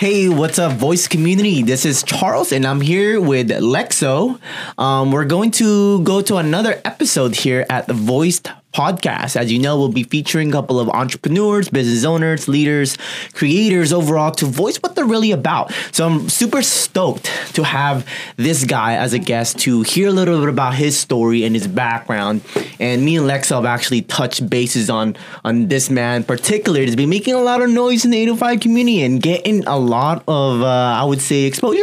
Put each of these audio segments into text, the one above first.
Hey, what's up, voice community? This is Charles, and I'm here with Lexo. Um, we're going to go to another episode here at the Voiced podcast. As you know, we'll be featuring a couple of entrepreneurs, business owners, leaders, creators overall to voice what they're really about. So I'm super stoked to have this guy as a guest to hear a little bit about his story and his background. And me and Lex have actually touched bases on on this man, particularly He's been making a lot of noise in the 805 community and getting a lot of uh, I would say exposure.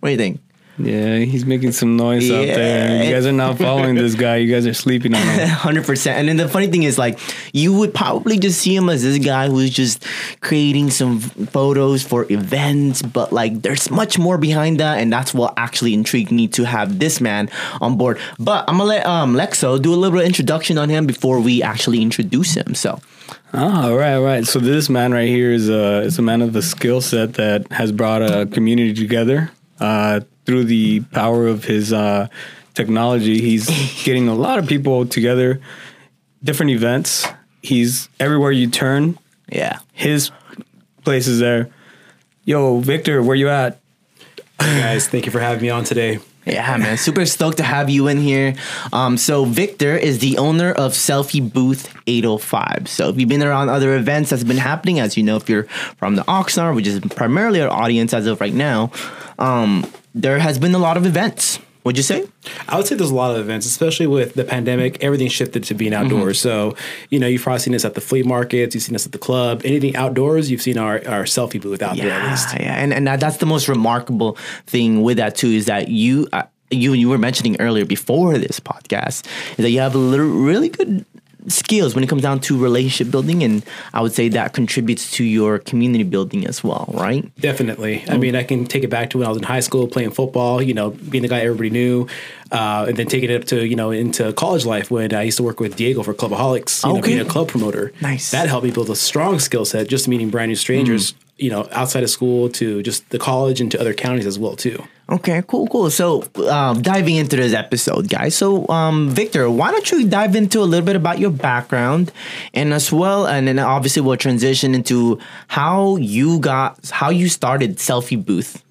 What do you think? Yeah, he's making some noise out there. You guys are not following this guy. You guys are sleeping on him. Hundred percent. And then the funny thing is, like, you would probably just see him as this guy who's just creating some photos for events, but like, there's much more behind that, and that's what actually intrigued me to have this man on board. But I'm gonna let um, Lexo do a little introduction on him before we actually introduce him. So. Oh, right, right. So this man right here is a is a man of a skill set that has brought a community together. Uh, through the power of his uh, technology, he's getting a lot of people together, different events. He's everywhere you turn. Yeah, his place is there. Yo, Victor, where you at? Guys, thank you for having me on today. Yeah, man, super stoked to have you in here. Um, so Victor is the owner of Selfie Booth 805. So if you've been around other events that's been happening, as you know, if you're from the Oxnard, which is primarily our audience as of right now, um, there has been a lot of events. Would you say? I would say there's a lot of events, especially with the pandemic. Everything shifted to being outdoors. Mm-hmm. So, you know, you've probably seen us at the flea markets, you've seen us at the club. Anything outdoors, you've seen our, our selfie booth out yeah, there at least. Yeah, and and that's the most remarkable thing with that too is that you. Uh, you you were mentioning earlier before this podcast is that you have a little, really good skills when it comes down to relationship building and i would say that contributes to your community building as well right? Definitely. I mean i can take it back to when i was in high school playing football you know being the guy everybody knew uh, and then taking it up to you know into college life when i used to work with diego for clubaholics you okay. know being a club promoter. Nice. That helped me build a strong skill set just meeting brand new strangers. Mm. You know outside of school to just the college and to other counties as well too Okay, cool, cool. So, um, diving into this episode, guys. So, um, Victor, why don't you dive into a little bit about your background, and as well, and then obviously we'll transition into how you got, how you started Selfie Booth.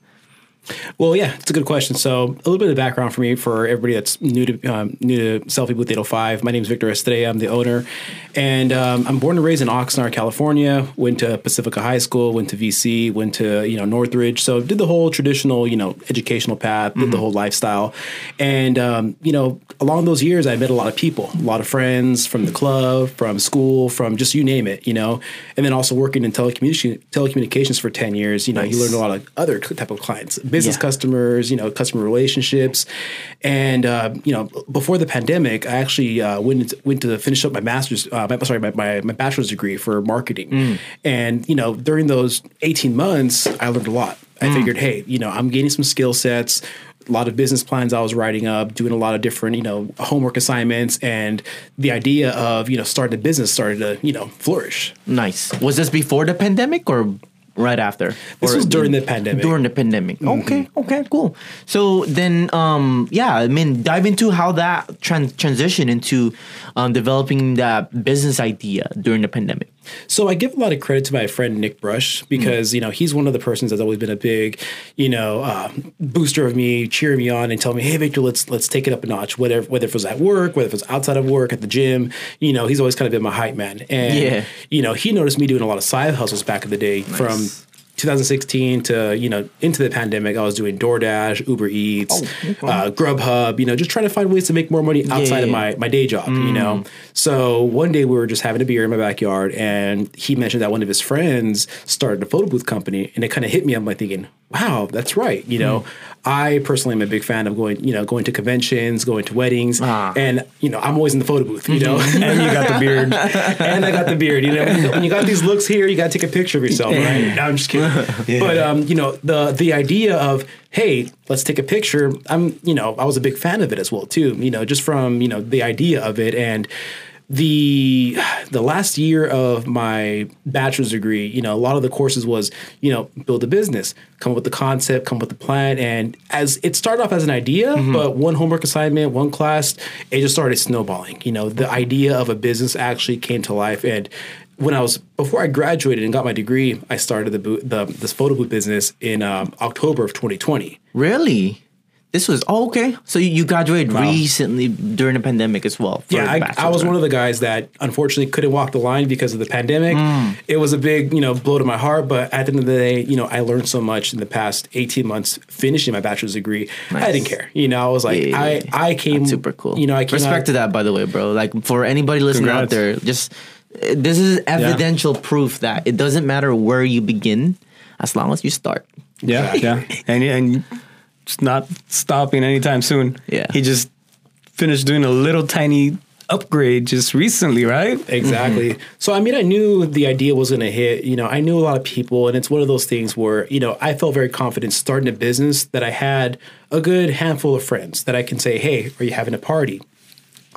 Well, yeah, it's a good question. So, a little bit of background for me for everybody that's new to um, new to Selfie Booth 805. My name is Victor Estrella. I'm the owner, and um, I'm born and raised in Oxnard, California. Went to Pacifica High School, went to VC, went to you know Northridge. So, did the whole traditional you know educational path, did mm-hmm. the whole lifestyle, and um, you know along those years, I met a lot of people, a lot of friends from the club, from school, from just you name it, you know, and then also working in telecommunications telecommunications for ten years. You know, nice. you learn a lot of other type of clients business yeah. customers, you know, customer relationships. And, uh, you know, before the pandemic, I actually uh, went, went to finish up my master's, uh, my, sorry, my, my, my, bachelor's degree for marketing. Mm. And, you know, during those 18 months, I learned a lot. I mm. figured, hey, you know, I'm gaining some skill sets a lot of business plans I was writing up, doing a lot of different, you know, homework assignments, and the idea of you know starting a business started to you know flourish. Nice. Was this before the pandemic or right after. This was during the pandemic. During the pandemic. Mm-hmm. Okay, okay, cool. So then, um, yeah, I mean, dive into how that trans- transition into um, developing that business idea during the pandemic. So I give a lot of credit to my friend Nick Brush because mm you know he's one of the persons that's always been a big, you know, uh, booster of me, cheering me on, and telling me, "Hey, Victor, let's let's take it up a notch." Whether whether it was at work, whether it was outside of work, at the gym, you know, he's always kind of been my hype man. And yeah. you know, he noticed me doing a lot of side hustles back in the day nice. from 2016 to you know into the pandemic, I was doing DoorDash, Uber Eats, oh, uh, Grubhub. You know, just trying to find ways to make more money outside yeah. of my my day job. Mm. You know, mm. so one day we were just having a beer in my backyard, and he mentioned that one of his friends started a photo booth company, and it kind of hit me. I'm like thinking, wow, that's right. You know, mm. I personally am a big fan of going, you know, going to conventions, going to weddings, ah. and you know, I'm always in the photo booth. You know, mm-hmm. and you got the beard, and I got the beard. You know, when you got these looks here, you got to take a picture of yourself, right? No, I'm just kidding. yeah. But um, you know, the the idea of hey, let's take a picture. I'm, you know, I was a big fan of it as well too. You know, just from you know the idea of it and the the last year of my bachelor's degree, you know, a lot of the courses was, you know, build a business, come up with the concept, come up with the plan, and as it started off as an idea, mm-hmm. but one homework assignment, one class, it just started snowballing. You know, the idea of a business actually came to life, and when I was before I graduated and got my degree, I started the boot, the this photo booth business in um, October of 2020. Really? This was oh, okay. So you- graduated recently during the pandemic as well. Yeah, I, I was one of the guys that unfortunately couldn't walk the line because of the pandemic. Mm. It was a big, you know, blow to my heart. But at the end of the day, you know, I learned so much in the past eighteen months finishing my bachelor's degree. I didn't care. You know, I was like, Yeah, yeah, I. I came That's super cool. You know, I came respect out, to that, by the way, bro. Like for anybody listening out there, just this is evidential proof that it doesn't matter where you begin, as long as you start. Yeah, yeah, and and just not stopping anytime soon. Yeah. he just finished doing a little tiny upgrade just recently, right? Exactly. Mm-hmm. So I mean, I knew the idea was going to hit. You know, I knew a lot of people, and it's one of those things where you know I felt very confident starting a business that I had a good handful of friends that I can say, "Hey, are you having a party?"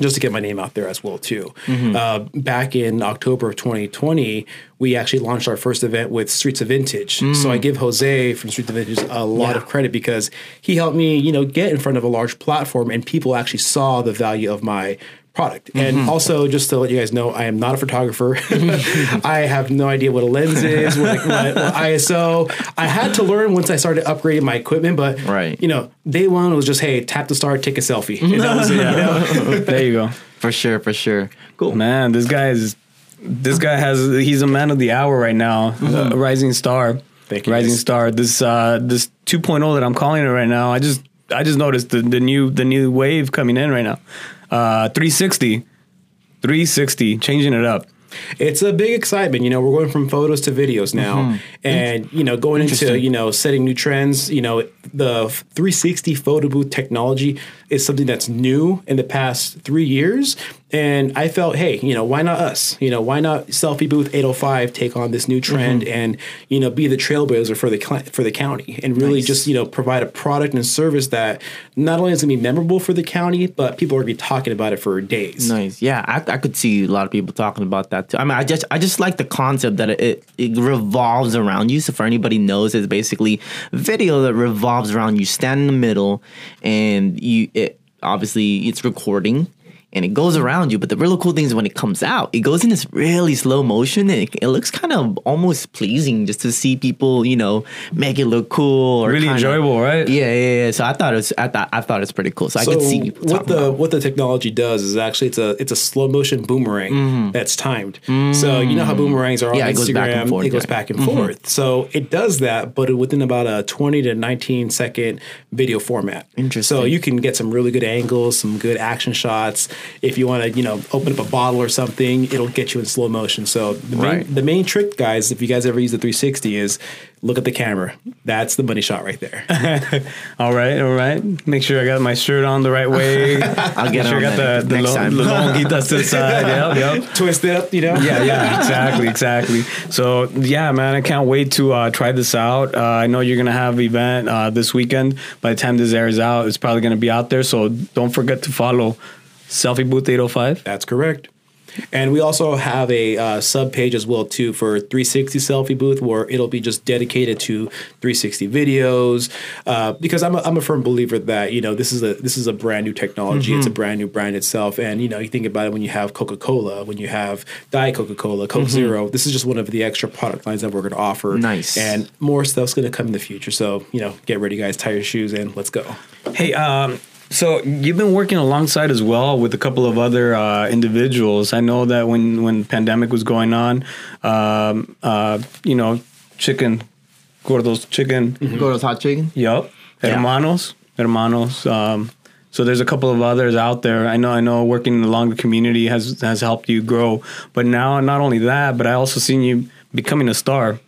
Just to get my name out there as well too. Uh, back in October of 2020, we actually launched our first event with Streets of Vintage. So I give Jose from Streets of Vintage a lot of credit because he helped me, you know, get in front of a large platform, and people actually saw the value of my product. And also, just to let you guys know, I am not a photographer. I have no idea what a lens is, what, what, what ISO. I had to learn once I started upgrading my equipment, but Right. you know, day one was just hey, tap the star, take a selfie, and that was it. You know? there you go. For sure, for sure. Cool. Man, this guy is this guy has he's a man of the hour right now, a rising star. Thank you, rising guys. star. This uh this 2.0 that I'm calling it right now. I just I just noticed the, the new the new wave coming in right now. Uh 360. 360 changing it up. it's a big excitement. You know, we're going from photos to videos now, and you know, going into you know setting new trends. You know, the 360 photo booth technology is something that's new in the past three years, and I felt, hey, you know, why not us? You know, why not selfie booth 805 take on this new mm-hmm. trend and you know be the trailblazer for the cl- for the county and really Nice. just you know provide a product and service that not only is going to be memorable for the county, but people are going to be talking about it for days. Nice. Yeah, I, I could see a lot of people talking about that too. I mean, I just I just like the concept that it, it, it revolves around you. So for anybody knows, it's basically video that revolves around you. Stand in the middle, and you it obviously it's recording. And it goes around you, but the really cool thing is when it comes out, it goes in this really slow motion, and it, it looks kind of almost pleasing just to see people, you know, make it look cool or Really kinda- enjoyable, right? Yeah, yeah, yeah. So I thought it was, I thought, I thought it's pretty cool. So, I could see people what the about. what the technology does is actually it's a it's a slow motion boomerang that's timed. So you know how boomerangs are on Mm-hmm. Yeah, it goes back and forth, it goes back and forth. So it does that, but within about a twenty to nineteen second video format. Interesting. So you can get some really good angles, some good action shots. If you want to, you know, open up a bottle or something, it'll get you in slow motion. So the main, Right. the main trick, guys, if you guys ever use the 360, is look at the camera. That's the money shot right there. All right, all right. Make sure I got my shirt on the right way. I'll Make get sure I on got that the the, next long, time. the longuitas to the side. Yep, yep. Twist it up, you know. yeah, yeah, exactly, exactly. So yeah, man, I can't wait to uh, try this out. Uh, I know you're gonna have an event uh, this weekend. By the time this airs out, it's probably gonna be out there. So don't forget to follow Selfie Booth 805. That's correct. And we also have a uh, sub page as well too for 360 selfie booth where it'll be just dedicated to 360 videos. Uh, because I'm a, I'm a firm believer that you know this is a this is a brand new technology. It's a brand new brand itself. And you know you think about it when you have Coca Cola, when you have Diet Coca Cola, Coke Zero. This is just one of the extra product lines that we're going to offer. Nice. And more stuff's going to come in the future. So you know get ready, guys. Tie your shoes and let's go. Hey, um, so you've been working alongside as well with a couple of other uh, individuals. I know that when when pandemic was going on, um, uh, you know, chicken, gordos, chicken. Gordo's hot chicken. Yup. Yeah. Hermanos. Hermanos. Um, so there's a couple of others out there. I know I know working along the community has has helped you grow. But now not only that, but I also seen you becoming a star.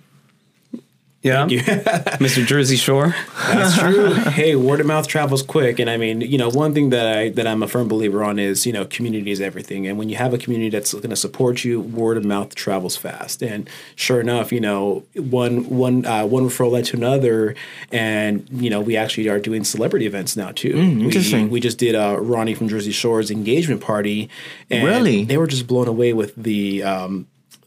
Yeah. Mr. Jersey Shore. That's true. hey, word of mouth travels quick, and I mean, you know, one thing that I that I'm a firm believer on is you know, community is everything, and when you have a community that's going to support you, word of mouth travels fast. And sure enough, you know, one one uh, one referral led to another, and you know, we actually are doing celebrity events now too. We- interesting. We, just did uh, Ronnie from Jersey Shore's engagement party, and Really? they were just blown away with the. Um,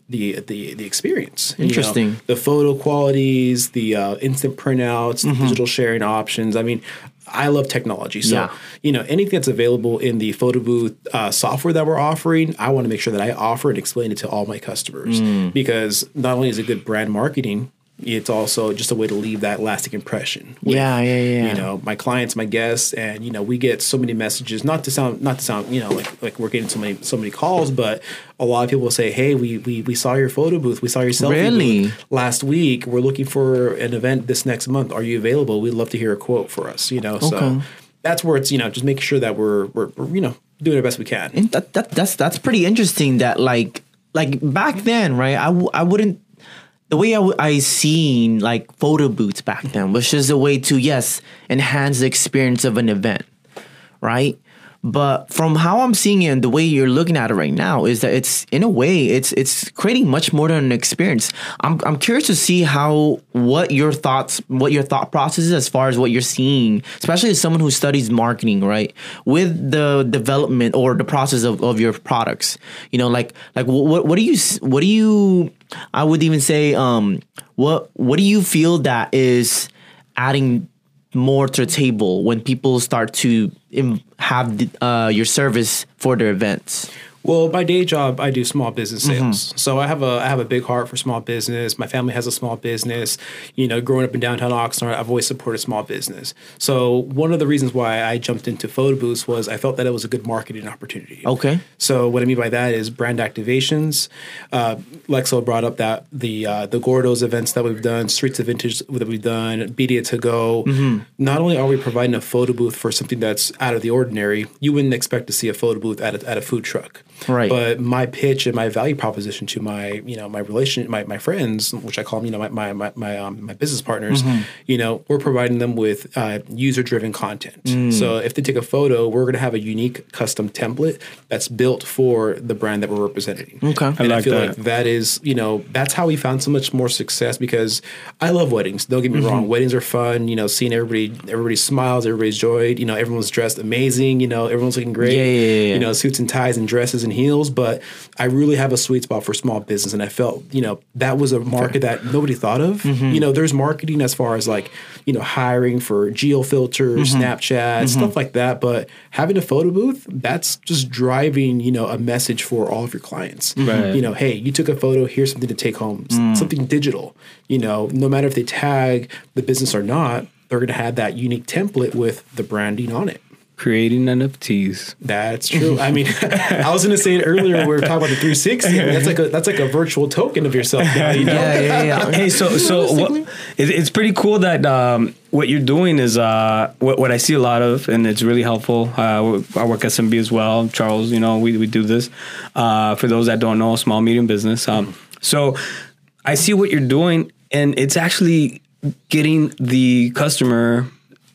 the, the the experience you know, Interesting. the photo qualities, the uh, instant printouts, Mm-hmm. the digital sharing options. I mean, I love technology. So, Yeah. you know, anything that's available in the photo booth uh, software that we're offering, I want to make sure that I offer and explain it to all my customers Mm. because not only is it good brand marketing, it's also just a way to leave that lasting impression. with, Yeah, yeah, yeah. You know, my clients, my guests, and you know, we get so many messages. Not to sound, not to sound, you know, like like we're getting so many so many calls, but a lot of people say, "Hey, we we we saw your photo booth. We saw your selfie Really? booth last week. We're looking for an event this next month. Are you available? We'd love to hear a quote for us." You know, Okay. so that's where it's you know just making sure that we're we're, we're you know doing our best we can. And that, that that's that's pretty interesting that like like back then right I, w- I wouldn't the way I, I seen like photo booths back then was just a way to yes enhance the experience of an event right but from how i'm seeing it and the way you're looking at it right now is that it's in a way it's it's creating much more than an experience. I'm, I'm curious to see how what your thoughts what your thought process is as far as what you're seeing especially as someone who studies marketing right? With the development or the process of, of your products you know like like what what do you what do you i would even say um what what do you feel that is adding more to the table when people start to have uh, your service for their events. Well, my day job, I do small business Mm-hmm. sales. So I have a I have a big heart for small business. My family has a small business. You know, growing up in downtown Oxnard, I've always supported small business. So one of the reasons why I jumped into photo booths was I felt that it was a good marketing opportunity. Okay. So what I mean by that is brand activations. Uh, Lexo brought up that the uh, the Gordos events that we've done, Streets of Vintage that we've done, Bedia to Go. Mm-hmm. Not only are we providing a photo booth for something that's out of the ordinary, you wouldn't expect to see a photo booth at a, at a food truck. Right. But my pitch and my value proposition to my you know my relation my, my friends, which I call them you know my my my my, um, my business partners, Mm-hmm. you know we're providing them with uh, user driven content. Mm. So if they take a photo, we're going to have a unique custom template that's built for the brand that we're representing. Okay. I and I like feel that. like that is you know that's how we found so much more success because I love weddings. Don't get me wrong, Mm-hmm. weddings are fun. You know, seeing everybody everybody smiles, everybody's joyed. You know, everyone's dressed amazing. You know, everyone's looking great. Yeah, yeah, yeah, yeah. You know, suits and ties and dresses and heels. But I really have a sweet spot for small business, and I felt you know that was a market that nobody thought of. Mm-hmm. You know, there's marketing as far as like you know hiring for geo filters, Mm-hmm. Snapchat, stuff like that. But having a photo booth, that's just driving you know a message for all of your clients. Right. You know, hey, you took a photo. Here's something to take home. Mm. Something digital. You know, no matter if they tag the business or not, they're going to have that unique template with the branding on it. Creating NFTs. That's true. I mean, I was going to say it earlier. We were talking about the 360. That's like a that's like a virtual token of yourself. Now, you know? Yeah, yeah, yeah. Hey, so so what, it, it's pretty cool that um, what you're doing is uh, what, what I see a lot of, and it's really helpful. Uh, I work at SMB as well. Charles, you know, we, we do this. Uh, for those that don't know, small medium business. Um, so I see what you're doing, and it's actually getting the customer.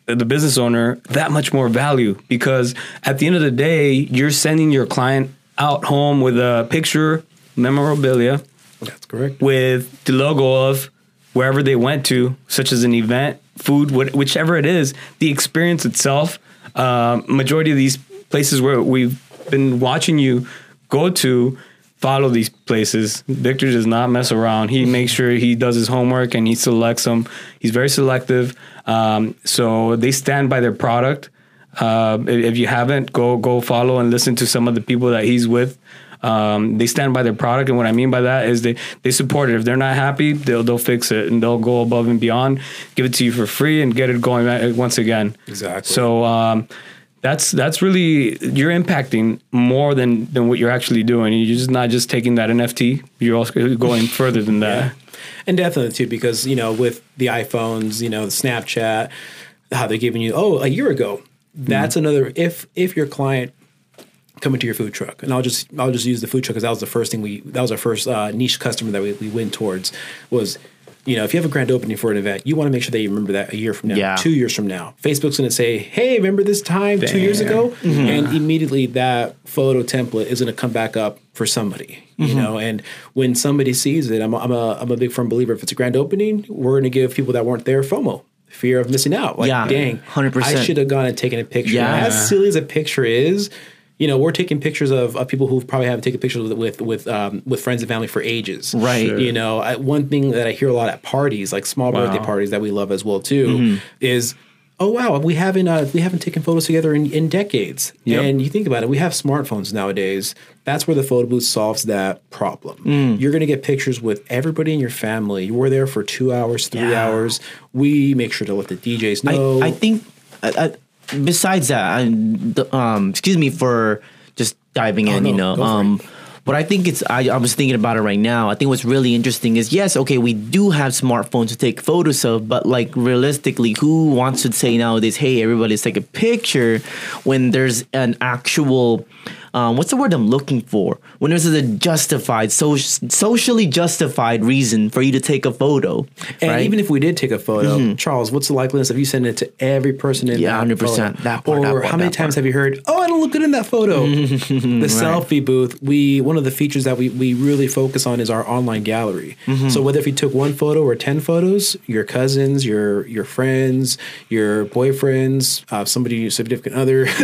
The business owner that much more value because at the end of the day, you're sending your client out home with a picture, memorabilia, That's correct. with the logo of wherever they went to, such as an event, food, what, whichever it is, the experience itself. Um, majority of these places where we've been watching you go to follow these places. Victor does not mess around. He makes sure he does his homework and he selects them. He's very selective. Um, so they stand by their product. Uh, if you haven't, go go follow and listen to some of the people that he's with. Um, they stand by their product, and what I mean by that is they they support it. If they're not happy, they'll they'll fix it and they'll go above and beyond, give it to you for free, and get it going once again. Exactly. So um, that's that's really you're impacting more than than what you're actually doing. You're just not just taking that NFT. You're also going further than that. And definitely too, because you know, with the iPhones, you know, the Snapchat, how they're giving you, oh, a year ago. That's another. If if your client coming to your food truck, and I'll just I'll just use the food truck because that was the first thing we that was our first uh, niche customer that we, we went towards was. You know, if you have a grand opening for an event, you want to make sure that you remember that a year from now, Yeah. two years from now. Facebook's going to say, "Hey, remember this time two years ago?" And immediately that photo template is going to come back up for somebody. You know, and when somebody sees it, I'm a, I'm a I'm a big firm believer. If it's a grand opening, we're going to give people that weren't there FOMO, fear of missing out. Like, Yeah, dang, 100%. I should have gone and taken a picture. Yeah. As silly as a picture is, you know, we're taking pictures of, of people who probably haven't taken pictures with with with, um, with friends and family for ages. Right. Sure. You know, I, one thing that I hear a lot at parties, like small birthday parties that we love as well too, Mm-hmm. is oh wow, we haven't uh, we haven't taken photos together in, in decades. Yep. And you think about it, we have smartphones nowadays. That's where the photo booth solves that problem. Mm. You're going to get pictures with everybody in your family. You were there for two hours, three Yeah. hours. We make sure to let the DJs know. I, I think uh, uh, besides that, I, the, um, excuse me for just diving in. no, you know, um, but I think it's. I, I was thinking about it right now. I think what's really interesting is yes, okay, we do have smartphones to take photos of, but like realistically, who wants to say nowadays, hey, everybody's take a picture when there's an actual. Um, what's the word I'm looking for? When there's a justified, so, socially justified reason for you to take a photo, and right? Mm-hmm. even if we did take a photo, Charles, what's the likeliness of you sending it to every person in Yeah, that 100%. photo? That part, or that part, how many times part. have you heard, "Oh, I don't look good in that photo"? the selfie booth. We one of the features that we we really focus on is our online gallery. Mm-hmm. So whether if you took one photo or ten photos, your cousins, your your friends, your boyfriends, uh, somebody your significant other,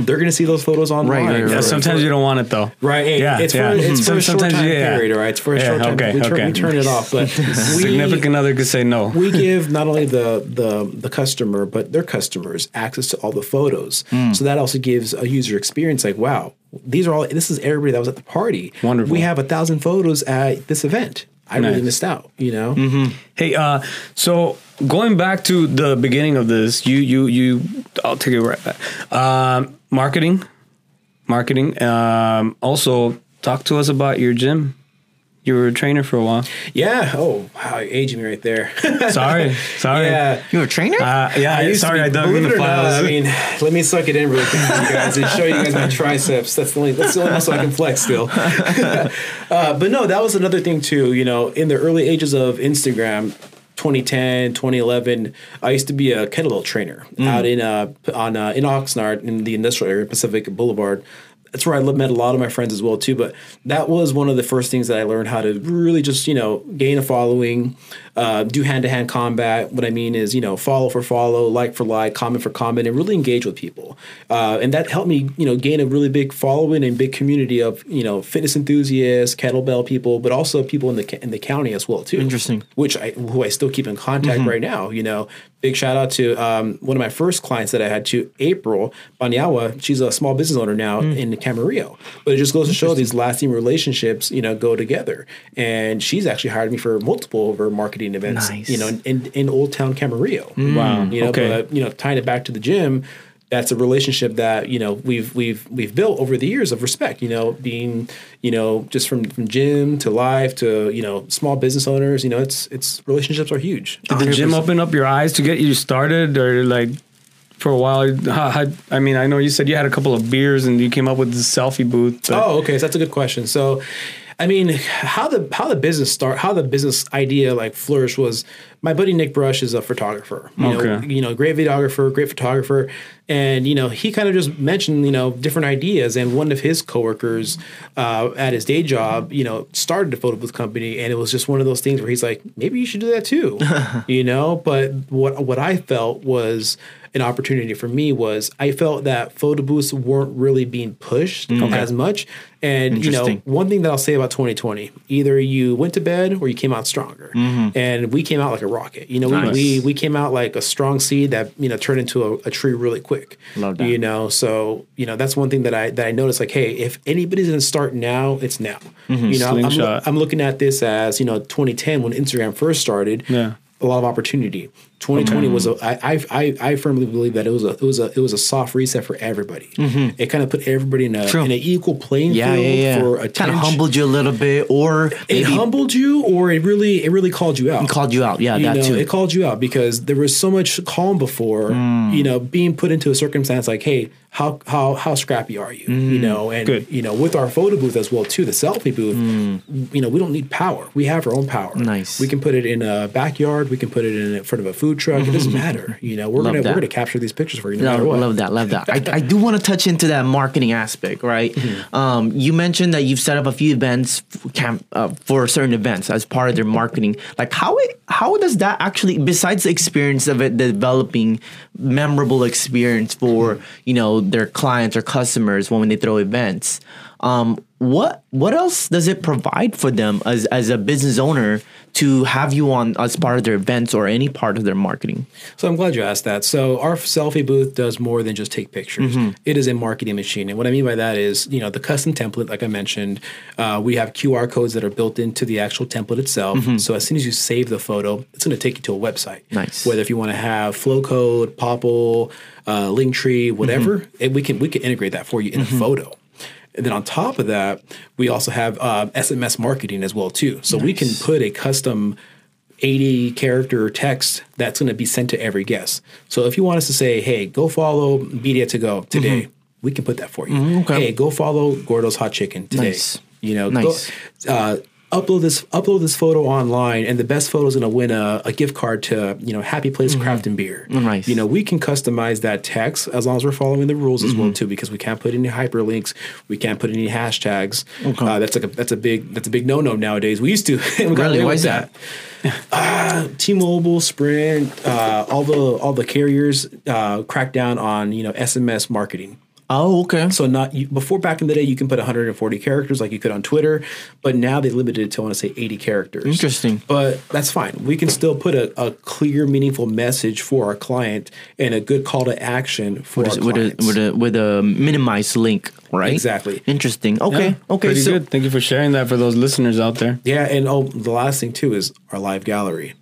they're going to see those photos online. right, right, right. Sometimes you don't want it though. Right, hey, Yeah, it's yeah. for it's for Some- a short sometimes time you- yeah. period, all right? It's for a Yeah, short time. okay, we, turn, okay. we turn it off, but we, Significant other could say no. we give not only the the the customer but their customers access to all the photos. Hmm. So that also gives a user experience like, wow, these are all this is everybody that was at the party. Wonderful. We have a thousand photos at this event. I really Nice. missed out, you know. Hey, uh, so going back to the beginning of this, you you you, I'll take it right back. Um, marketing, marketing. Um, also, talk to us about your gym. You were a trainer for a while. Yeah. Oh, wow, you're aging me right there. Sorry, sorry. yeah. You're a trainer? Uh, yeah, used to sorry, be- I dug believe in the or not, files. I mean, let me suck it in really quick for you guys and show you guys my triceps. That's the only that's the only muscle I can flex still. uh, but no, that was another thing too. You know, in the early ages of Instagram. 2010, 2011, I used to be a kettlebell trainer out in uh, on uh, in Oxnard in the industrial area, Pacific Boulevard. That's where I met a lot of my friends as well too. But that was one of the first things that I learned how to really just you know gain a following, uh, do hand to hand combat. What I mean is you know follow for follow, like for like, comment for comment, and really engage with people. Uh, and that helped me you know gain a really big following and big community of you know fitness enthusiasts, kettlebell people, but also people in the in the county as well too. Interesting. Which I who I still keep in contact right now. You know, big shout out to um, one of my first clients that I had to April Banyawa. She's a small business owner now in Camarillo. But it just goes to show these lasting relationships, you know, go together. And she's actually hired me for multiple of her marketing events, Nice. you know, in, in, in Old Town Camarillo. Wow, You know, okay. but you know, tying it back to the gym, that's a relationship that you know we've we've we've built over the years of respect. You know, being you know just from from gym to live to you know small business owners. You know, it's it's relationships are huge. Did the gym open up your eyes to get you started, or like for a while? How, how, I mean, I know you said you had a couple of beers and you came up with the selfie booth. but- Oh, okay. So that's a good question. So, I mean, how the how the business start, how the business idea like flourished was my buddy Nick Brush is a photographer. You know, Okay. you know, great videographer, great photographer, and you know, he kind of just mentioned you know different ideas. And one of his coworkers uh, at his day job, you know, started a photo booth company, and it was just one of those things where he's like, maybe you should do that too, you know. But what what I felt was an opportunity for me was I felt that photo booths weren't really being pushed mm-hmm. as much. And you know, one thing that I'll say about 2020, either you went to bed or you came out stronger. Mm-hmm. And we came out like a rocket. You know, Nice. we, we we came out like a strong seed that, you know, turned into a, a tree really quick. Love that. You know, so you know, that's one thing that I that I noticed like, hey, if anybody's gonna start now, it's now. Mm-hmm. You know, I'm. I'm looking at this as, you know, 2010 when Instagram first started Yeah. a lot of opportunity. 2020 was a I, I I firmly believe that it was a it was a it was a soft reset for everybody. It kind of put everybody in a True. in an equal playing yeah, field yeah, yeah. for Kind attention. of humbled you a little bit, or it humbled you, or it really it really called you out. It called you out. Yeah, you that know, too. it called you out because there was so much calm before. Mm. You know, being put into a circumstance like, hey, how how how scrappy are you? You know, and Good. you know, with our photo booth as well too, the selfie booth. You know, we don't need power. We have our own power. Mm. Nice. We can put it in a backyard. We can put it in front of a food truck. It doesn't matter. You know, we're Love gonna that. we're gonna capture these pictures for you no Love, matter what. love that, love that. I, I do want to touch into that marketing aspect, right? Mm-hmm. Um, you mentioned that you've set up a few events for, camp, uh, for certain events as part of their marketing. Like how it, how does that actually, besides the experience of it developing memorable experience for you know their clients or customers when they throw events, Um, what what else does it provide for them as as a business owner to have you on as part of their events or any part of their marketing? So I'm glad you asked that. So our selfie booth does more than just take pictures. It is a marketing machine, and what I mean by that is, you know, the custom template, like I mentioned, uh, we have QR codes that are built into the actual template itself. So as soon as you save the photo, it's going to take you to a website. Nice. Whether if you want to have flow code, Popl, uh, Linktree, whatever, and we can we can integrate that for you in a photo. And then on top of that, we also have uh, SMS marketing as well too. So we can put a custom 80 character text that's going to be sent to every guest. So if you want us to say, "Hey, go follow Media to Go today," we can put that for you. okay. Hey, go follow Gordo's Hot Chicken today. Nice. You know, Nice. go, uh, upload this upload this photo online, and the best photo is going to win a, a gift card to you know Happy Place Craft and Beer. Nice. You know, we can customize that text as long as we're following the rules as well too, because we can't put any hyperlinks, we can't put any hashtags. Uh, that's like a that's a big that's a big no no nowadays. We used to. we Really? Why is that? Uh, T-Mobile, Sprint, uh, all the all the carriers uh, crack down on you know SMS marketing. Oh, okay. So not you, before back in the day, you can put 140 characters like you could on Twitter, but now they limited it to I want to say 80 characters. Interesting. But that's fine. We can still put a, a clear, meaningful message for our client and a good call to action for with, our a, with a with a with a minimized link, right? Exactly. Interesting. Okay. Yeah, okay. Pretty so good. Thank you for sharing that for those listeners out there. Yeah, and oh, the last thing too is our live gallery.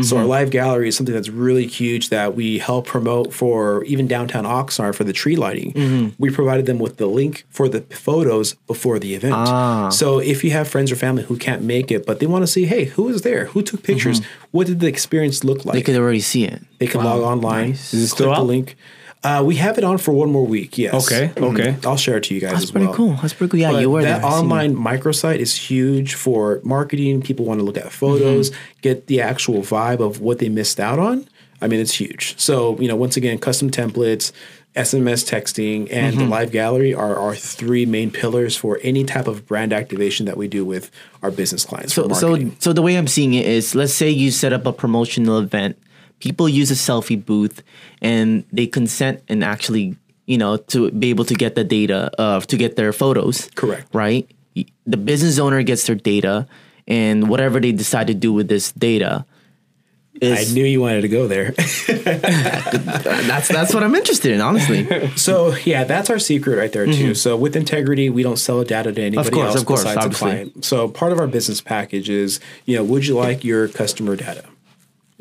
So Mm-hmm. our live gallery is something that's really huge that we help promote for even downtown Oxnard for the tree lighting. Mm-hmm. We provided them with the link for the photos before the event. Ah. So if you have friends or family who can't make it, but they want to see, hey, who was there? Who took pictures? What did the experience look like? Mm-hmm. they could already see it. They can log online. Nice. Is it still click the out? link. Uh, we have it on for one more week. Yes. Okay, Mhm. okay. I'll share it to you guys That's as pretty well. cool. That's pretty cool. Yeah, But you were that there. Online microsite is huge for marketing. People want to look at photos, Mm-hmm. get the actual vibe of what they missed out on. I mean, it's huge. So, you know, once again, custom templates, SMS texting, and Mm-hmm. the live gallery are our three main pillars for any type of brand activation that we do with our business clients. So, for so, so the way I'm seeing it is, let's say you set up a promotional event, people use a selfie booth, and they consent and actually, you know, to be able to get the data of to get their photos. Correct. Right. The business owner gets their data, and whatever they decide to do with this data. I knew you wanted to go there. that's that's what I'm interested in, honestly. So yeah, that's our secret right there too. So with integrity, we don't sell data to anybody Mm-hmm. course, else of course, besides the obviously. client. So part of our business package is, you know, would you like your customer data?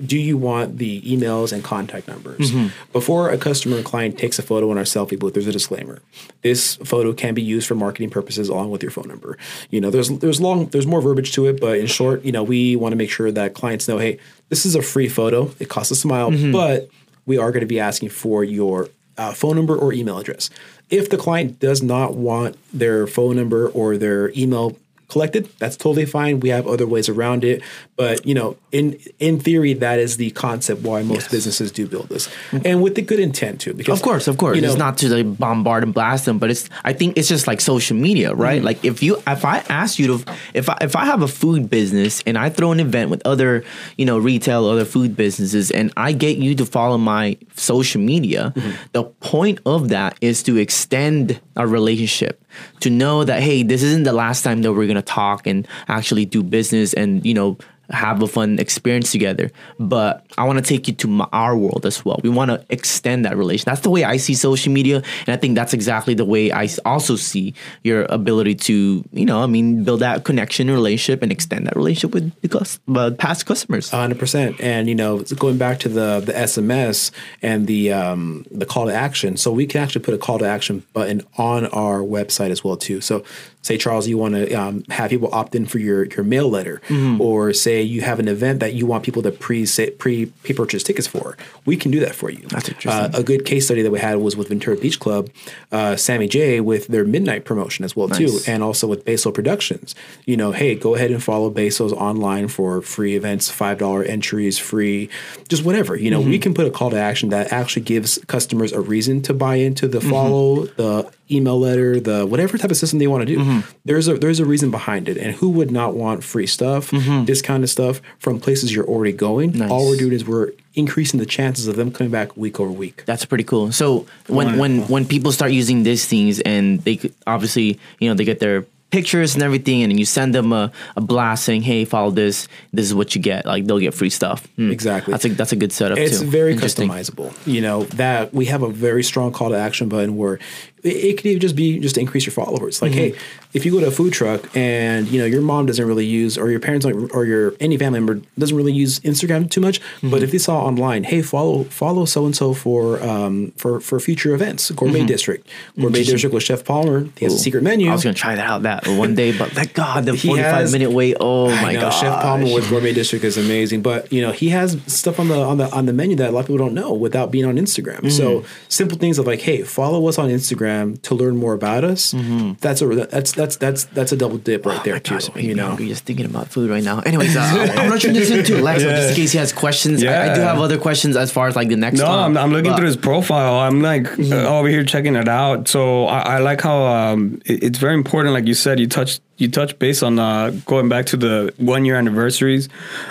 Do you want the emails and contact numbers? Mm-hmm. Before a customer or client takes a photo in our selfie booth, there's a disclaimer. This photo can be used for marketing purposes along with your phone number. You know, there's there's long there's more verbiage to it, but in short, you know, we want to make sure that clients know, hey, this is a free photo. It costs a smile, Mm-hmm. but we are going to be asking for your uh, phone number or email address. If the client does not want their phone number or their email collected, that's totally fine. We have other ways around it, but you know, in in theory, that is the concept why most businesses do build this, and with the good intent too. Because Of course, of course. you know, it's not to like bombard and blast them, but it's. I think it's just like social media, right? Mm-hmm. Like if you, if I ask you to, if I, if I have a food business and I throw an event with other, you know, retail, other food businesses, and I get you to follow my social media, Mm-hmm. the point of that is to extend our relationship, to know that hey, this isn't the last time that we're gonna talk and actually do business, and you know have a fun experience together. But I want to take you to my, our world as well. We want to extend that relation. That's the way I see social media, and I think that's exactly the way I also see your ability to, you know, I mean, build that connection, relationship, and extend that relationship with the uh, past customers. hundred percent. And you know, going back to the the SMS and the um, the call to action, so we can actually put a call to action button on our website as well too. So, say Charles, you want to um, have people opt in for your your mail letter, or say you have an event that you want people to pre pre purchase tickets for, we can do that for you. That's interesting. Uh, a good case study that we had was with Ventura Beach Club, uh, Sammy J with their midnight promotion as well too, and also with Basil Productions. You know, hey, go ahead and follow Basil's online for free events, five dollar entries, free, just whatever. You know, we Mm-hmm. can put a call to action that actually gives customers a reason to buy into the Mm-hmm. follow, the email letter, the whatever type of system they want to do. Mm-hmm. There's a there's a reason behind it, and who would not want free stuff, this kind of stuff from places you're already going. Nice. All we're doing is we're increasing the chances of them coming back week over week. That's pretty cool. So when when when people start using these things and they obviously you know they get their pictures and everything and you send them a, a blast saying hey follow this this is what you get like they'll get free stuff Hmm. Exactly. that's a that's a good setup It's too very customizable. You know that we have a very strong call to action button where it, could even just be just to increase your followers. Like, Mm-hmm. hey, if you go to a food truck and you know your mom doesn't really use, or your parents don't, or your any family member doesn't really use Instagram too much, Mm-hmm. but if they saw online, hey, follow follow so and so for um for for future events, Gourmet District, Gourmet District with Chef Palmer. He has a secret menu. Mm-hmm. I was gonna try that out that one day but thank God the He 45 has- minute wait oh my god Chef Palmer with Gourmet District is amazing, but you know he has stuff on the on the on the menu that a lot of people don't know without being on Instagram. Mm-hmm. So simple things of like, hey, follow us on Instagram to learn more about us. That's a that's that's that's that's a double dip right there Mm-hmm. Oh my too. gosh, you know, hungry just thinking about food right now. Anyways, uh, I'm gonna transition to Lexo just in case he has questions. I, I do have other questions as far as like the next. No, I'm, I'm looking but- through his profile. I'm like uh, over here checking it out. So I, I like how um, it- it's very important. Like you said, you touched you touched base on uh, going back to the one year anniversaries.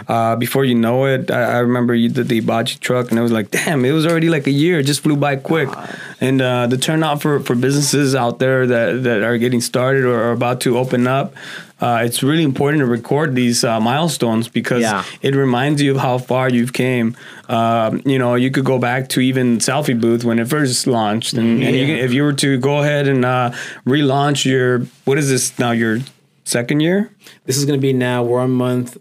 Uh, before you know it, I, I remember you did the Hibachi truck, and it was like, damn, it was already like a year. It just flew by quick. And uh, the turnout for, for businesses out there that, that are getting started or are about to open up. Uh, it's really important to record these uh, milestones because Yeah. it reminds you of how far you've came. Um, you know, you could go back to even Selfie Booth when it first launched, and, and you if you were to go ahead and uh, relaunch your what is this now? Your second year? this is going to be now we're on month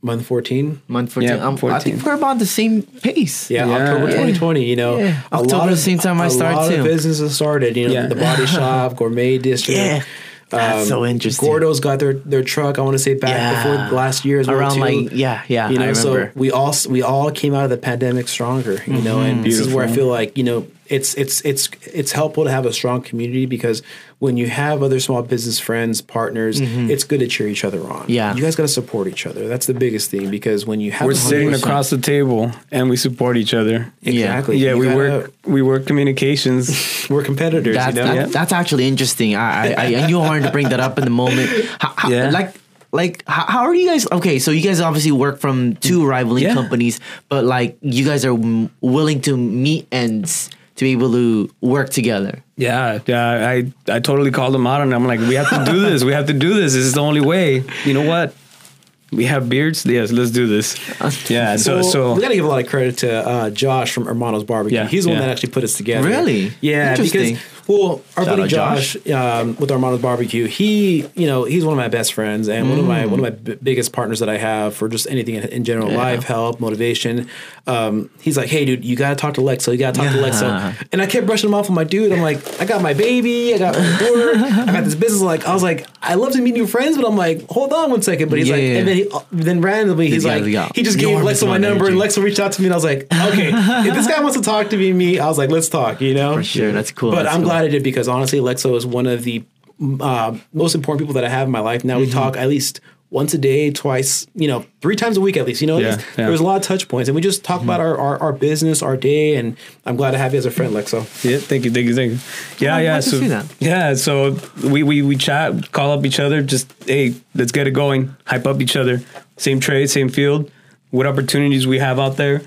month fourteen. month 14. Yeah, Um, I 14. think we're about the same pace. Yeah, Yeah. October Yeah. 2020. You know, Yeah. a October, lot the same time I a started, lot too. of businesses started. You know, Yeah. the Body Shop, Gourmet District. Yeah. That's so interesting. Gordo's got their their truck. I want to say back Yeah. before last year as. Around too. like yeah, yeah. you know, I so we all we all came out of the pandemic stronger. You know, and this is where I feel like you know it's it's it's it's helpful to have a strong community because when you have other small business friends, partners, it's good to cheer each other on. Mm-hmm. Yeah. you guys got to support each other. That's the biggest thing because when you have We're sitting across the table and we support each other. exactly. Yeah, You we gotta- work we work communications. We're competitors. That's, you know, that, that's actually interesting. I, I, I knew I wanted to bring that up in the moment. How, how, Yeah. Like, like how, how are you guys? Okay, so you guys obviously work from two rivaling Yeah. companies, but like you guys are m- willing to meet and s- to be able to work together. Yeah, yeah. I I totally called him out, and I'm like, we have to do this. We have to do this. This is the only way. You know what? We have beards. Yes, let's do this. Yeah. So Well, so we got to give a lot of credit to uh, Josh from Hermanos Barbecue. Yeah, He's the one that actually put us together. Really? Yeah, Interesting. because well, our Shout buddy Josh. Josh, um, with Hermanos Barbecue, he you know he's one of my best friends and one of my Mm. one of my b- biggest partners that I have for just anything in, in general, life, help, motivation. Um, he's like, hey, dude, you got to talk to Lexo. You got to talk to Lexo. And I kept brushing him off with my dude. I'm like, I got my baby. I got my work. I got this business. Like, I was like, I love to meet new friends, but I'm like, hold on one second. But he's Yeah, like, yeah, and then he, then randomly he's like, he just gave Lexo my number, and. Lexo reached out to me, and I was like, okay, if this guy wants to talk to me, me, I was like, let's talk. You know, For sure, that's cool. But that's I'm cool. glad I did because honestly, Lexo is one of the uh, most important people that I have in my life. Now Mm-hmm. we talk at least once a day, twice, you know, three times a week at least. You know, Yeah, there's, yeah. there's a lot of touch points, and we just Mm-hmm. talk about our, our our business, our day, and I'm glad to have you as a friend, Lexo. yeah. Thank you. Thank you. Thank you. Yeah. I'd yeah. like to So see that. yeah. So we we we chat, call up each other. Just hey, let's get it going. Hype up each other. Same trade, same field. What opportunities we have out there.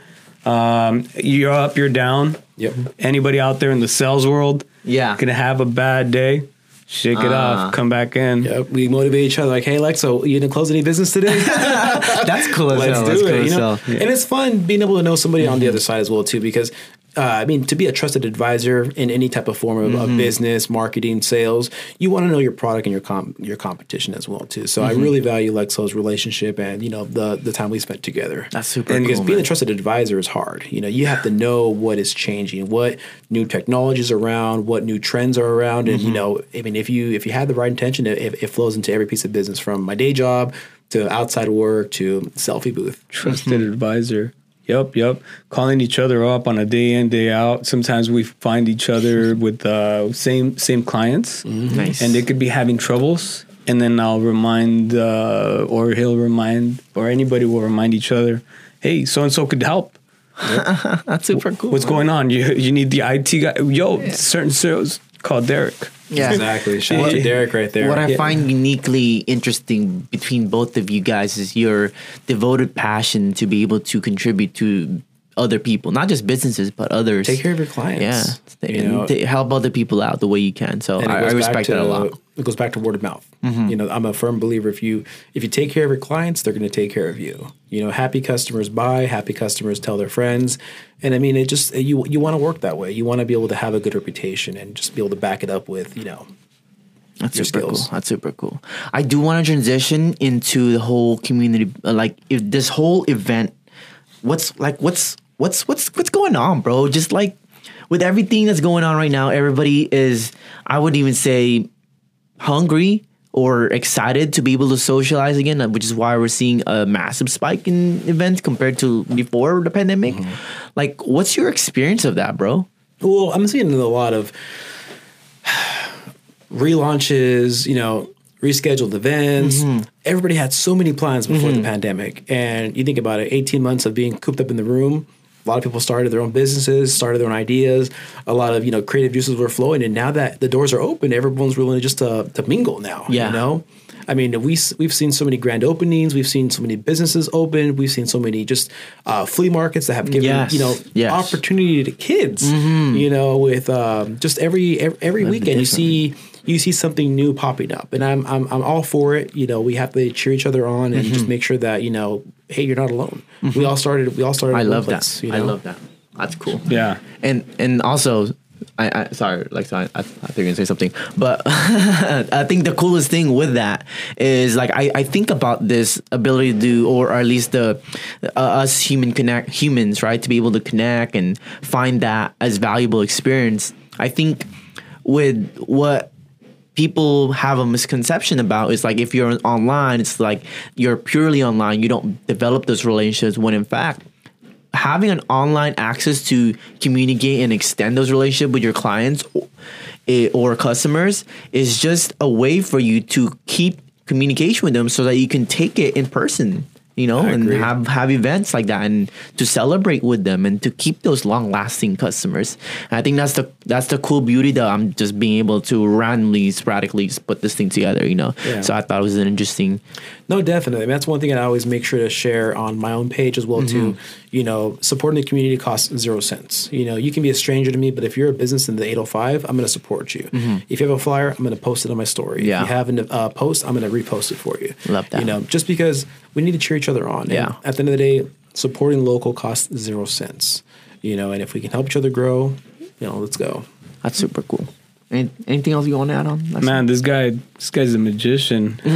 Um, you're up, you're down. Yep. Anybody out there in the sales world? Yeah. Gonna have a bad day. Shake it Ah. off. Come back in. Yeah, we motivate each other. Like, hey, Lexo, you didn't close any business today? That's cool as Let's hell. do That's it. cool You know? hell. And it's fun being able to know somebody on the other side as well too, because uh, I mean, to be a trusted advisor in any type of form of, of mm-hmm. business, marketing, sales, you want to know your product and your com- your competition as well too. So I mm-hmm. really value Lexo's relationship and you know the the time we spent together. That's super And because cool, being a trusted advisor is hard. You know, you have to know what is changing, what new technologies are around, what new trends are around, and you mm-hmm. know, I mean, if you if you have the right intention, it, it flows into every piece of business from my day job to outside work to selfie booth. trusted advisor. Yep, yep. Calling each other up on a day in, day out. Sometimes we find each other with uh, same same clients, Nice. and they could be having troubles. And then I'll remind, uh, or he'll remind, or anybody will remind each other, "Hey, so and so could help. That's super cool. What's going on? You you need the IT guy. Yo, certain sales. Called Derek. Yeah. Exactly. Shout out to Derek right there. What I Yeah. find uniquely interesting between both of you guys is your devoted passion to be able to contribute to other people, not just businesses, but others. Take care of your clients. Yeah, You know, help other people out the way you can. So I, I respect to, that a lot. Mm-hmm. It goes back to word of mouth. You know, I'm a firm believer if you if you take care of your clients, they're going to take care of you. You know, happy customers buy, happy customers tell their friends, and I mean, it just you you want to work that way. You want to be able to have a good reputation and just be able to back it up with you know. That's your super skills. cool. That's super cool. I do want to transition into the whole community, like if this whole event. What's like what's what's what's what's going on, bro? Just like with everything that's going on right now, everybody is. I wouldn't even say hungry or excited to be able to socialize again, uh, which is why we're seeing a massive spike in events compared to before the pandemic. Like, what's your experience of that, bro? Well, I'm seeing a lot of relaunches, you know, rescheduled events. Mm-hmm. Everybody had so many plans before the pandemic. And you think about it 18 months of being cooped up in the room. A lot of people started their own businesses, started their own ideas. A lot of you know creative juices were flowing, and now that the doors are open, everyone's willing just to to mingle now. Yeah. you know, I mean, we we've seen so many grand openings, we've seen so many businesses open, we've seen so many just uh, flea markets that have given Yes. you know Yes. opportunity to kids. You know, with um, just every every, every weekend you see you see something new popping up, and I'm I'm I'm all for it. You know, we have to cheer each other on and Mm-hmm. just make sure that you know, hey, you're not alone. We all started. We all started. I love place, that. you I love that. That's cool. Yeah. and and also I, I sorry like so I, I, I think you're gonna say something but I think the coolest thing with that is like I, I think about this ability to do or at least the uh, us human connect humans right to be able to connect and find that as valuable experience I think with what people have a misconception about is like if you're online it's like you're purely online. You don't develop those relationships when in fact having an online access to communicate and extend those relationships with your clients eh, or customers is just a way for you to keep communication with them so that you can take it in person you know and have have events like that and to celebrate with them and to keep those long lasting customers. And i think that's the that's the cool beauty that i'm just being able to randomly sporadically put this thing together you know. Yeah. so i thought it was an interesting No, definitely. I mean, that's one thing I always make sure to share on my own page as well. Too, you know, supporting the community costs zero cents. You know, you can be a stranger to me, but if you're a business in the 805, I'm going to support you. If you have a flyer, I'm going to post it on my story. Yeah. If you have a uh, post, I'm going to repost it for you. Love that. You know, just because we need to cheer each other on. And Yeah. At the end of the day, supporting local costs zero cents. You know, and if we can help each other grow, you know, let's go. that's super cool Any, anything else you want to add on Lexo? Man, this guy, this guy's a magician. you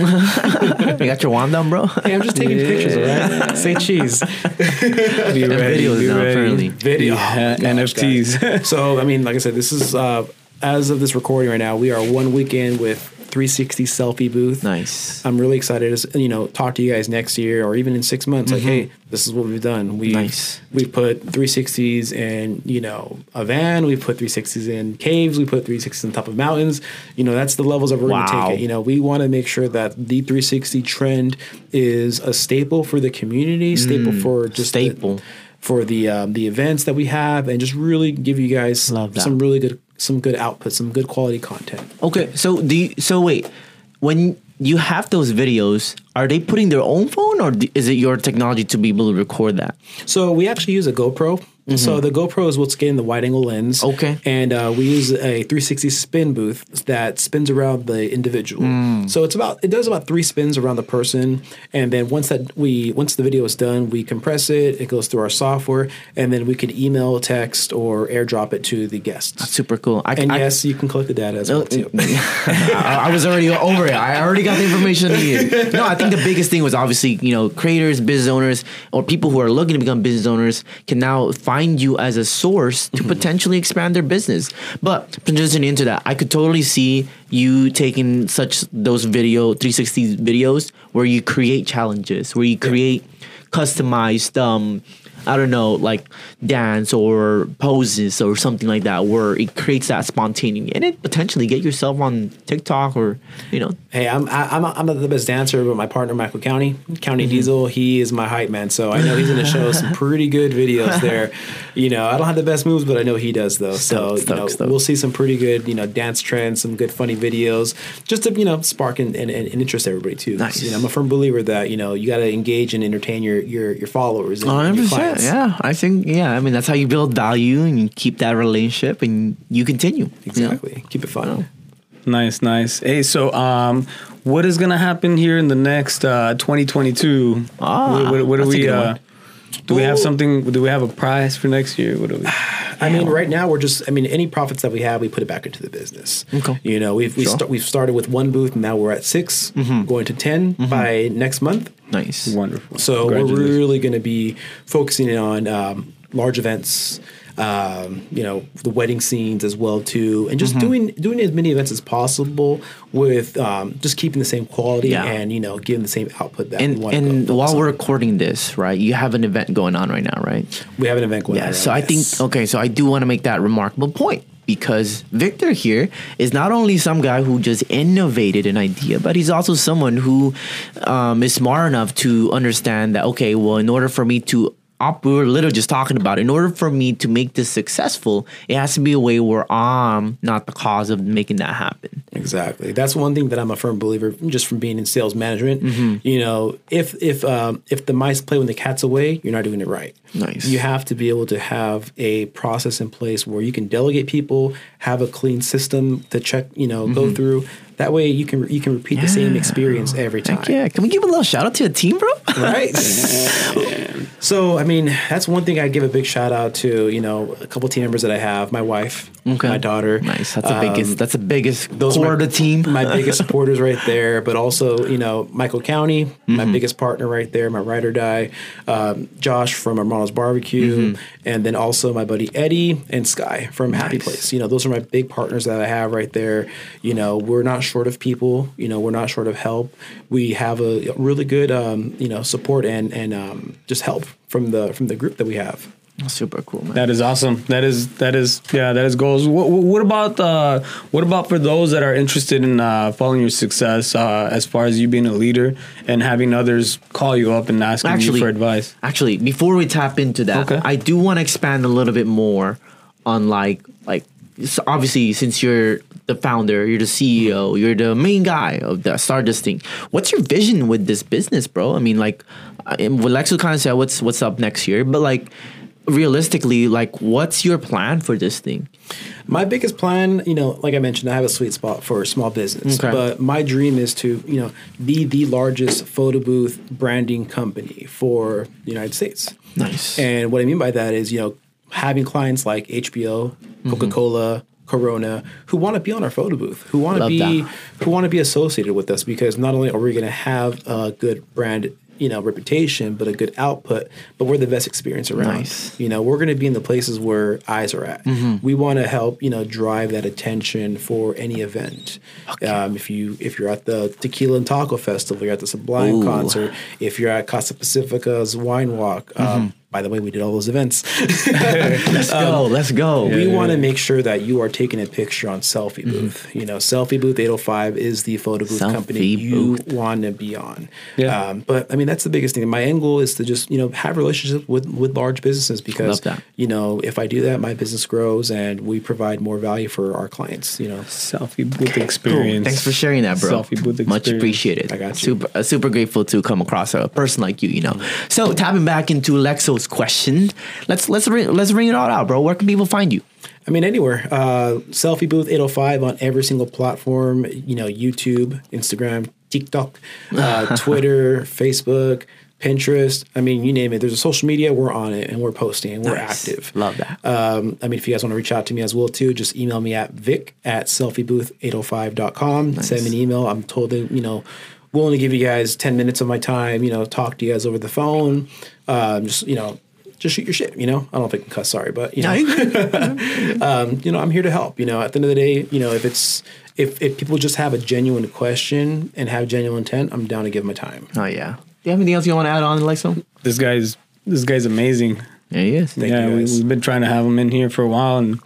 got your wand down bro Hey, I'm just taking pictures, all right? Say cheese. Be And ready, videos be now, ready. apparently. Video. Yeah, gosh, NFTs. guys. so, I mean, like I said, this is uh, as of this recording right now, we are one weekend with 360 selfie booth. nice I'm really excited to you know talk to you guys next year or even in six months. Like, hey, this is what we've done. We Mm-hmm. Nice. we put 360s in you know a van. We put 360s in caves. We put 360s on top of mountains. You know that's the levels that we're going to take it. You know we want to make sure that the 360 trend is a staple for the community, staple for just the- Mm. staple. for the um, the events that we have, and just really give you guys some really good some good output, some good quality content. Okay, so do you, so wait, when you have those videos, are they putting their own phone or is it your technology to be able to record that? So we actually use a GoPro. So the GoPro is what's getting the wide angle lens. Mm-hmm. Okay. And uh, we use a 360 spin booth that spins around the individual. Mm. So it's about it does about three spins around the person, and then once that we once the video is done, we compress it. It goes through our software, and then we can email, text, or airdrop it to the guests. Super cool. I, And I, yes, you can collect the data as well too. I, was already over it. I already got the information needed. No, I think the biggest thing was obviously, you know, creators, business owners, or people who are looking to become business owners can now find you as a source to potentially expand their business. But transitioning into that, I could totally see you taking such those video 360 videos where you create challenges, where you create customized um I don't know, like dance or poses or something like that, where it creates that spontaneity and it potentially get yourself on TikTok or you know. Hey, I'm I, I'm I'm not the best dancer, but my partner Michael County, County Mm-hmm. Diesel, he is my hype man. So I know he's gonna show some pretty good videos there. You know, I don't have the best moves, but I know he does though. so Stoked, you know, stoked, we'll see some pretty good you know dance trends, some good funny videos, just to you know spark and, and, and interest everybody too. Nice. You know, I'm a firm believer that you know you got to engage and entertain your your your followers and Hundred your percent. clients. Yeah, I think yeah. I mean, that's how you build value and you keep that relationship and you continue. you know? Exactly. Keep it fun. Nice, nice. Hey, so um, what is gonna happen here in the next uh, 2022? Ah, what, what, what do we? Uh, one. do we have something? Do we have a prize for next year? What do we? I mean, right now we're just. I mean, any profits that we have, we put it back into the business. Okay. You know, we've we Sure. sta- we've started with one booth, and now we're at 6 going to 10 by next month. Nice. Wonderful. So we're really going to be focusing on um, large events. Um, you know the wedding scenes as well too, and just doing doing as many events as possible with um, just keeping the same quality Yeah. and you know giving the same output that And want. and while focus we're recording this, right? You have an event going on right now, right? we have an event going on. Yeah. right So now, I think okay. So I do want to make that remarkable point because Victor here is not only some guy who just innovated an idea, but he's also someone who um, is smart enough to understand that okay, well, in order for me to we were literally just talking about in order for me to make this successful, it has to be a way where I'm not the cause of making that happen. Exactly. That's one thing that I'm a firm believer just from being in sales management. Mm-hmm. You know, if if um, if the mice play when the cat's away, you're not doing it right. Nice. You have to be able to have a process in place where you can delegate people, have a clean system to check, you know, go through. That way you can you can repeat the same Mm-hmm. Experience every time. Heck yeah. Can we give a little shout out to the team, bro? Right. so I mean, that's one thing I give a big shout out to. You know, a couple team members that I have, my wife, my daughter. Nice. That's the Um, biggest. That's the biggest those core are my, the team. my biggest supporters right there, but also you know Michael County, Mm-hmm. my biggest partner right there, my ride or die, um, Josh from Armano's Barbecue, Mm-hmm. and then also my buddy Eddie and Sky from Happy Place. You know, those are my big partners that I have right there. You know, we're not short of people. You know, we're not short of help. We have a really good um, you know support and and um, just help from the from the group that we have. Super cool, man. That is awesome. That is that is yeah. That is goals. What, what about uh, what about for those that are interested in uh, following your success uh, as far as you being a leader and having others call you up and asking Actually- you for advice? Actually, before we tap into that, Okay. I do want to expand a little bit more on like like so obviously since you're the founder, you're the CEO, you're the main guy of the Stardust thing. What's your vision with this business, bro? I mean, like, I- and what Lexo kind of said, what's what's up next year, but like realistically, like, what's your plan for this thing? My biggest plan, you know, like I mentioned, I have a sweet spot for small business. Okay. But my dream is to, you know, be the largest photo booth branding company for the United States. Nice. And what I mean by that is, you know, having clients like HBO, Mm-hmm. Coca Cola, Corona, who want to be on our photo booth, who want to be, that. who want to be associated with us, because not only are we going to have a good brand, you know, reputation, but a good output, but we're the best experience around. Nice. You know, we're going to be in the places where eyes are at. Mm-hmm. We want to help, you know, drive that attention for any event. Um, if you if you're at the Tequila and Taco Festival, you're at the Sublime Ooh. concert. If you're at Casa Pacifica's Wine Walk. Um, Mm-hmm. By the way, we did all those events. let's go. Let's go. we want to make sure that you are taking a picture on Selfie Booth. You know, Selfie Booth 805 is the photo booth Selfie company you want to be on. Yeah. Um, but I mean, that's the biggest thing. My end goal is to just you know have relationships with with large businesses because you know if I do that, my business grows and we provide more value for our clients. You know. Selfie booth Cool. experience. Thanks for sharing that, bro. Selfie booth experience. Much experience. appreciated. I got you. Super, uh, super grateful to come across a person like you. You know. So tapping back into Lexo's question, let's let's ring, let's ring it all out, bro. Where can people find you? I mean, anywhere. Uh, Selfie Booth 805 on every single platform, you know, YouTube, Instagram, TikTok, uh, Twitter, Facebook, Pinterest. I mean, you name it. There's a social media, we're on it and we're posting and we're Nice. active. Love that. Um, I mean, if you guys want to reach out to me as well, too, just email me at vic at selfiebooth805.com. Send me an email. I'm totally, you know, willing to give you guys 10 minutes of my time, you know, talk to you guys over the phone. Um, just, you know, just shoot your shit, you know? I don't know if I can cuss, sorry, but, you know um, you know, I'm here to help. You know, at the end of the day, you know, if it's if if people just have a genuine question and have genuine intent, I'm down to give my time. Oh yeah. Do you have anything else you want to add on, Lexo? This guy's this guy's amazing. There he is. Thank yeah, you we've been trying to have him in here for a while and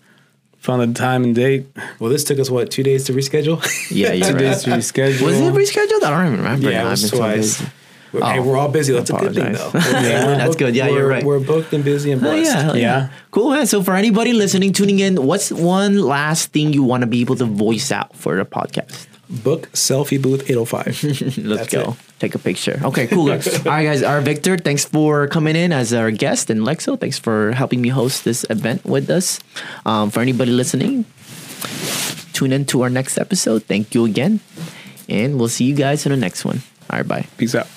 found the time and date. Well, this took us what two days to reschedule. Yeah, you're Two right. days to reschedule. Was it rescheduled? I don't even remember. yeah, now. it was I've been so twice. Hey, Oh, we're all busy. That's a good thing, oh, apologize. though. Yeah, We're that's booked- good. Yeah, you're we're- right. We're booked and busy and Oh, blessed. yeah, yeah, Yeah. Cool, man. So for anybody listening, tuning in, what's one last thing you want to be able to voice out for the podcast? Book selfie booth 805. Let's That's go. it. Take a picture. Okay, cool. All right, guys. Our Victor, thanks for coming in as our guest, and Lexo, thanks for helping me host this event with us. Um, for anybody listening, tune in to our next episode. Thank you again, and we'll see you guys in the next one. All right, bye. Peace out.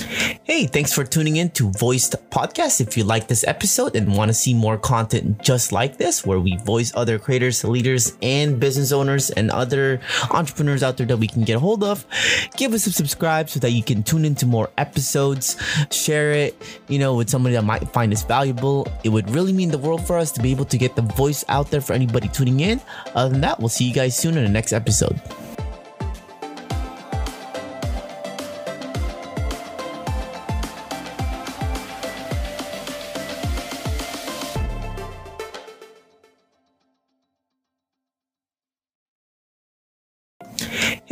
Hey, thanks for tuning in to Voiced Podcast. If you like this episode and want to see more content just like this, where we voice other creators, leaders, and business owners and other entrepreneurs out there that we can get a hold of, give us a subscribe so that you can tune into more episodes. Share it, you know, with somebody that might find this valuable. It would really mean the world for us to be able to get the voice out there for anybody tuning in. Other than that, we'll see you guys soon in the next episode.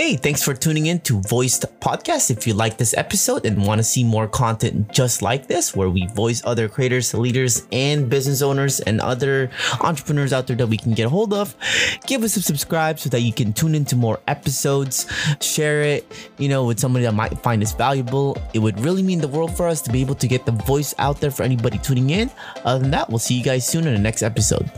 Hey, thanks for tuning in to Voiced Podcast. If you like this episode and want to see more content just like this, where we voice other creators, leaders, and business owners and other entrepreneurs out there that we can get a hold of, give us a subscribe so that you can tune into more episodes. Share it, you know, with somebody that might find this valuable. It would really mean the world for us to be able to get the voice out there for anybody tuning in. Other than that, we'll see you guys soon in the next episode.